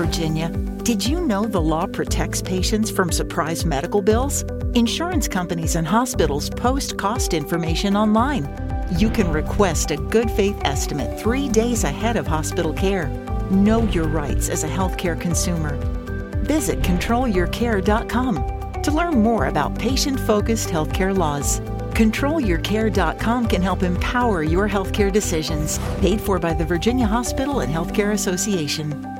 Virginia. Did you know the law protects patients from surprise medical bills? Insurance companies and hospitals post cost information online. You can request a good faith estimate three days ahead of hospital care. Know your rights as a healthcare consumer. Visit controlyourcare.com to learn more about patient focused healthcare laws. ControlYourCare.com can help empower your healthcare decisions. Paid for by the Virginia Hospital and Healthcare Association.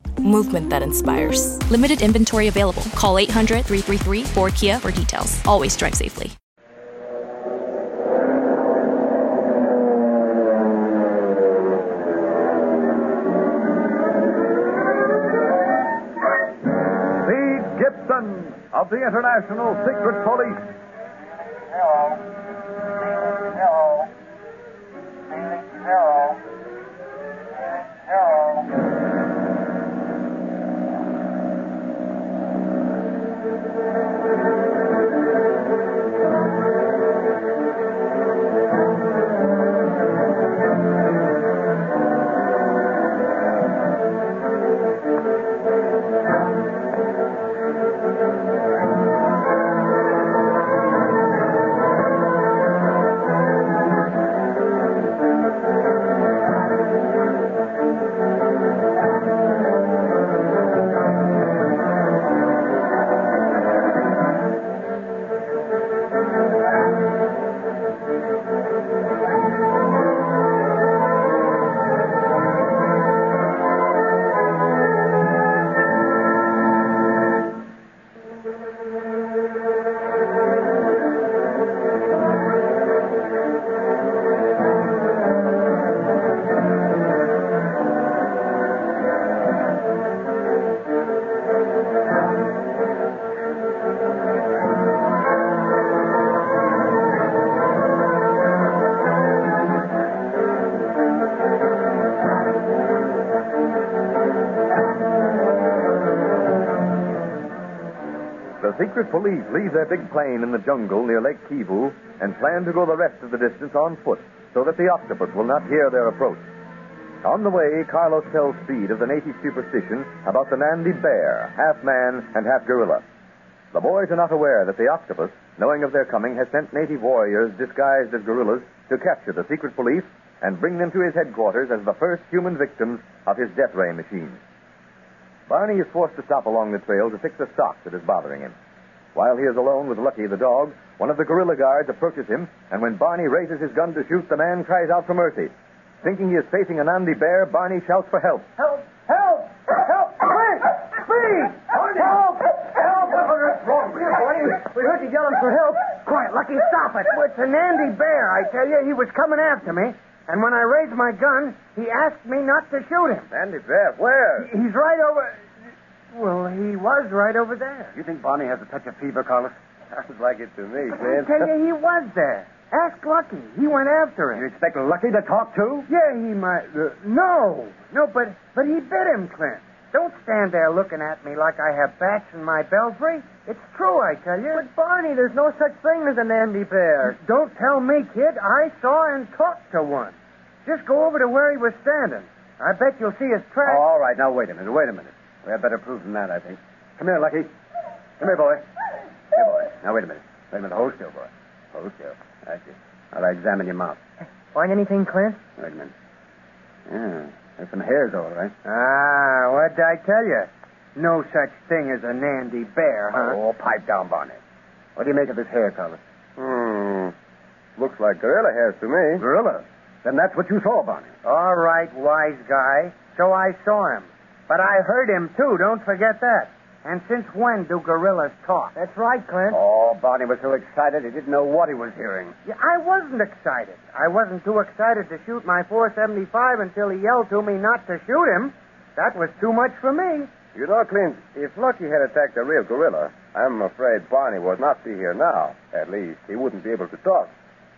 movement that inspires. Limited inventory available. Call 800 333 4KIA for details. Always drive safely. Speed Gibson of the International Secret Police. Hello. Hello. Secret police leave their big plane in the jungle near Lake Kivu and plan to go the rest of the distance on foot so that the octopus will not hear their approach. On the way, Carlos tells Speed of the native superstition about the Nandi bear, half man and half gorilla. The boys are not aware that the octopus, knowing of their coming, has sent native warriors disguised as gorillas to capture the secret police and bring them to his headquarters as the first human victims of his death ray machine. Barney is forced to stop along the trail to fix a sock that is bothering him. While he is alone with Lucky the dog, one of the gorilla guards approaches him, and when Barney raises his gun to shoot, the man cries out for mercy. Thinking he is facing a Nandi bear, Barney shouts for help. Help! Help! Help! Please! Please! Help! Help! What's wrong with you, Barney? We heard you yelling for help. Quiet, Lucky, stop it. It's a Nandi bear, I tell you. He was coming after me. And when I raised my gun, he asked me not to shoot him. Nandi bear, where? He's right over. Well, he was right over there. You think Barney has a touch of fever, Carlos? Sounds like it to me, I tell you, he was there. Ask Lucky. He went after him. You expect Lucky to talk too? Yeah, he might. Uh, no, no, but but he bit him, Clint. Don't stand there looking at me like I have bats in my belfry. It's true, I tell you. But Barney, there's no such thing as an Nandi bear. Don't tell me, kid. I saw and talked to one. Just go over to where he was standing. I bet you'll see his track. all right, now wait a minute. Wait a minute. We have better proof than that, I think. Come here, Lucky. Come here, boy. Here, boy. Now wait a minute. Wait a minute. Hold still, boy. Hold still. That's it. I'll examine your mouth. Find anything, Clint? Wait a minute. Yeah, there's some hairs, all right. Ah, what'd I tell you? No such thing as a Nandi bear, huh? Oh, pipe down, Barney. What do you make of this hair, color? Hmm. Looks like gorilla hairs to me. Gorilla. Then that's what you saw, Barney. All right, wise guy. So I saw him. But I heard him, too. Don't forget that. And since when do gorillas talk? That's right, Clint. Oh, Barney was so excited he didn't know what he was hearing. Yeah, I wasn't excited. I wasn't too excited to shoot my 475 until he yelled to me not to shoot him. That was too much for me. You know, Clint, if Lucky had attacked a real gorilla, I'm afraid Barney would not be here now. At least, he wouldn't be able to talk.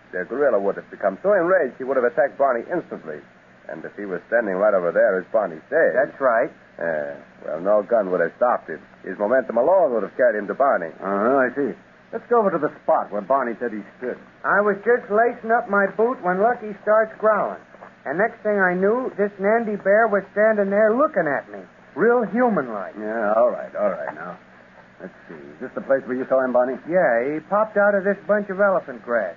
The gorilla would have become so enraged he would have attacked Barney instantly. And if he was standing right over there, as Barney said. That's right. Uh, well, no gun would have stopped him. His momentum alone would have carried him to Barney. Uh-huh, I see. Let's go over to the spot where Barney said he stood. I was just lacing up my boot when Lucky starts growling. And next thing I knew, this Nandi bear was standing there looking at me. Real human like. Yeah, all right, all right now. Let's see. Is this the place where you saw him, Barney? Yeah, he popped out of this bunch of elephant grass.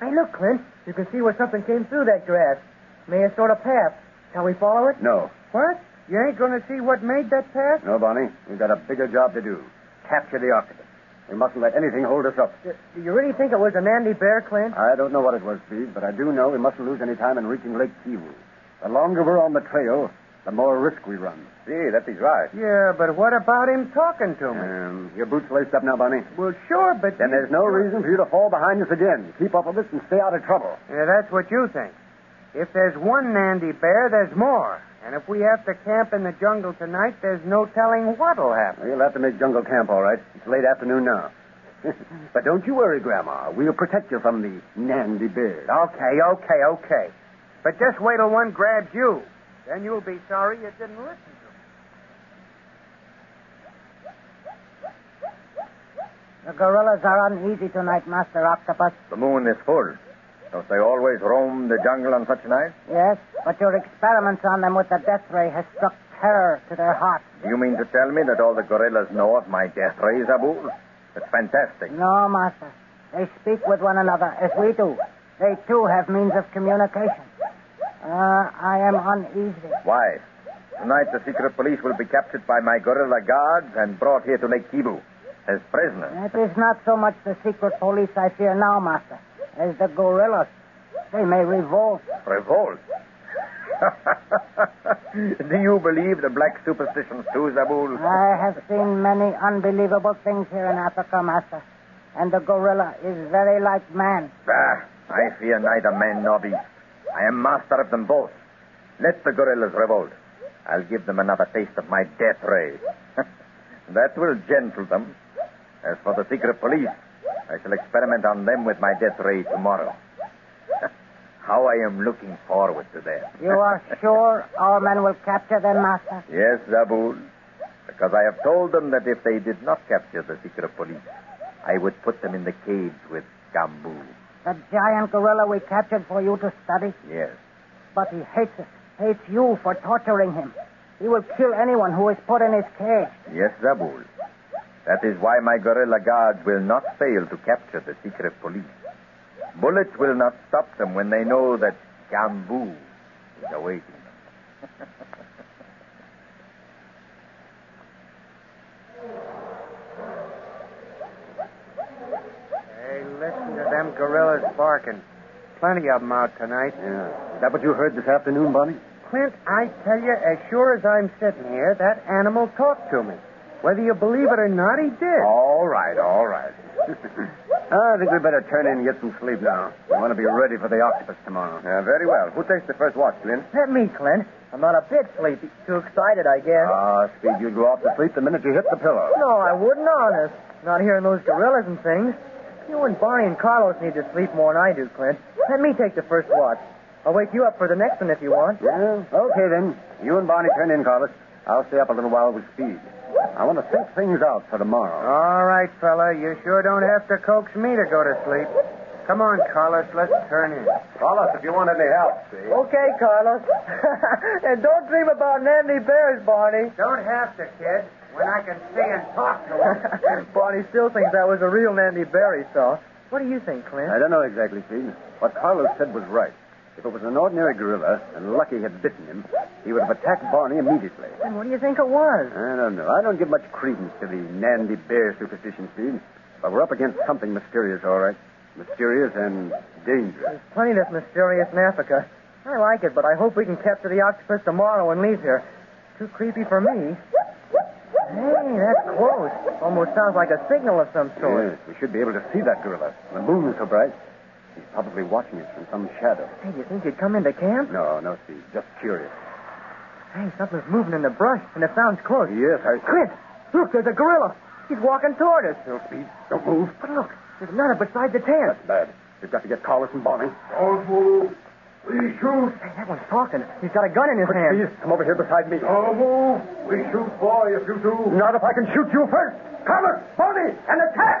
Hey, look, Clint. You can see where something came through that grass. Made a sort of path. Shall we follow it? No. What? You ain't going to see what made that pass? No, Barney. We've got a bigger job to do. Capture the octopus. We mustn't let anything hold us up. Do do you really think it was a Nandi bear, Clint? I don't know what it was, Speed, but I do know we mustn't lose any time in reaching Lake Kivu. The longer we're on the trail, the more risk we run. See, that he's right. Yeah, but what about him talking to me? Um, your boots laced up now, Bunny. Well, sure, but. Then there's no reason for you to fall behind us again. Keep up with us and stay out of trouble. Yeah, that's what you think. If there's one Nandi bear, there's more. And if we have to camp in the jungle tonight, there's no telling what'll happen. Well, you'll have to make jungle camp, all right. It's late afternoon now. but don't you worry, Grandma. We'll protect you from the Nandi bears. Okay, okay, okay. But just wait till one grabs you. Then you'll be sorry you didn't listen to me. The gorillas are uneasy tonight, Master Octopus. The moon is full. Don't they always roam the jungle on such nights? Yes, but your experiments on them with the death ray has struck terror to their hearts. Do you mean to tell me that all the gorillas know of my death ray, Abu? That's fantastic. No, Master. They speak with one another as we do. They too have means of communication. Uh, I am uneasy. Why? Tonight the secret police will be captured by my gorilla guards and brought here to Lake Kivu as prisoners. It is not so much the secret police I fear now, Master, as the gorillas. They may revolt. Revolt? Do you believe the black superstitions too, Zabul? I have seen many unbelievable things here in Africa, Master. And the gorilla is very like man. Bah, I fear neither man nor beast. I am master of them both. Let the gorillas revolt. I'll give them another taste of my death ray. that will gentle them. As for the secret police, I shall experiment on them with my death ray tomorrow. How I am looking forward to that. You are sure our men will capture them, Master? Yes, Zabul. Because I have told them that if they did not capture the secret police, I would put them in the cage with Gambu. The giant gorilla we captured for you to study? Yes. But he hates us, hates you for torturing him. He will kill anyone who is put in his cage. Yes, Zabul. That is why my gorilla guards will not fail to capture the secret police. Bullets will not stop them when they know that Gambu is awaiting them. Hey, listen to them gorillas barking. Plenty of them out tonight. Yeah. Is that what you heard this afternoon, Barney? Clint, I tell you, as sure as I'm sitting here, that animal talked to me. Whether you believe it or not, he did. All right, all right. I think we better turn in and get some sleep now. We want to be ready for the octopus tomorrow. Uh, very well. Who takes the first watch, Clint? Let me, Clint. I'm not a bit sleepy. Too excited, I guess. Ah, Speed, you'd go off to sleep the minute you hit the pillow. No, I wouldn't, honest. Not hearing those gorillas and things. You and Barney and Carlos need to sleep more than I do, Clint. Let me take the first watch. I'll wake you up for the next one if you want. Yeah, okay then. You and Barney turn in, Carlos. I'll stay up a little while with Speed. I want to think things out for tomorrow. All right, fella. You sure don't have to coax me to go to sleep. Come on, Carlos. Let's turn in. Carlos, if you want any help, see. Okay, Carlos. and don't dream about Nandi Bears, Barney. Don't have to, kid. When I can see and talk to him. Barney still thinks that was a real Nandi Bear he saw. What do you think, Clint? I don't know exactly, Speed. What Carlos said was right. If it was an ordinary gorilla and Lucky had bitten him, he would have attacked Barney immediately. Then what do you think it was? I don't know. I don't give much credence to the Nandi Bear superstition, Speed. But we're up against something mysterious, all right. Mysterious and dangerous. There's plenty that's mysterious in Africa. I like it, but I hope we can capture the octopus tomorrow and leave here. Too creepy for me. Hey, that's close. Almost sounds like a signal of some sort. Yes, we should be able to see that gorilla. The moon is so bright. He's probably watching us from some shadow. Hey, you think he'd come into camp? No, no, Speed. Just curious. Hey, something's moving in the brush, and it sounds close. Yes, I... Clint, look, there's a gorilla. She's walking toward us. Still speed. Don't move. But look, there's another beside the tent. That's bad. We've got to get Carlos and Barney. Don't move. We shoot. Hey, that one's talking. He's got a gun in his Quick, hand. please. Come over here beside me. Don't move. We shoot, boy, if you do. Not if I can shoot you first. Carlos, Barney, and attack!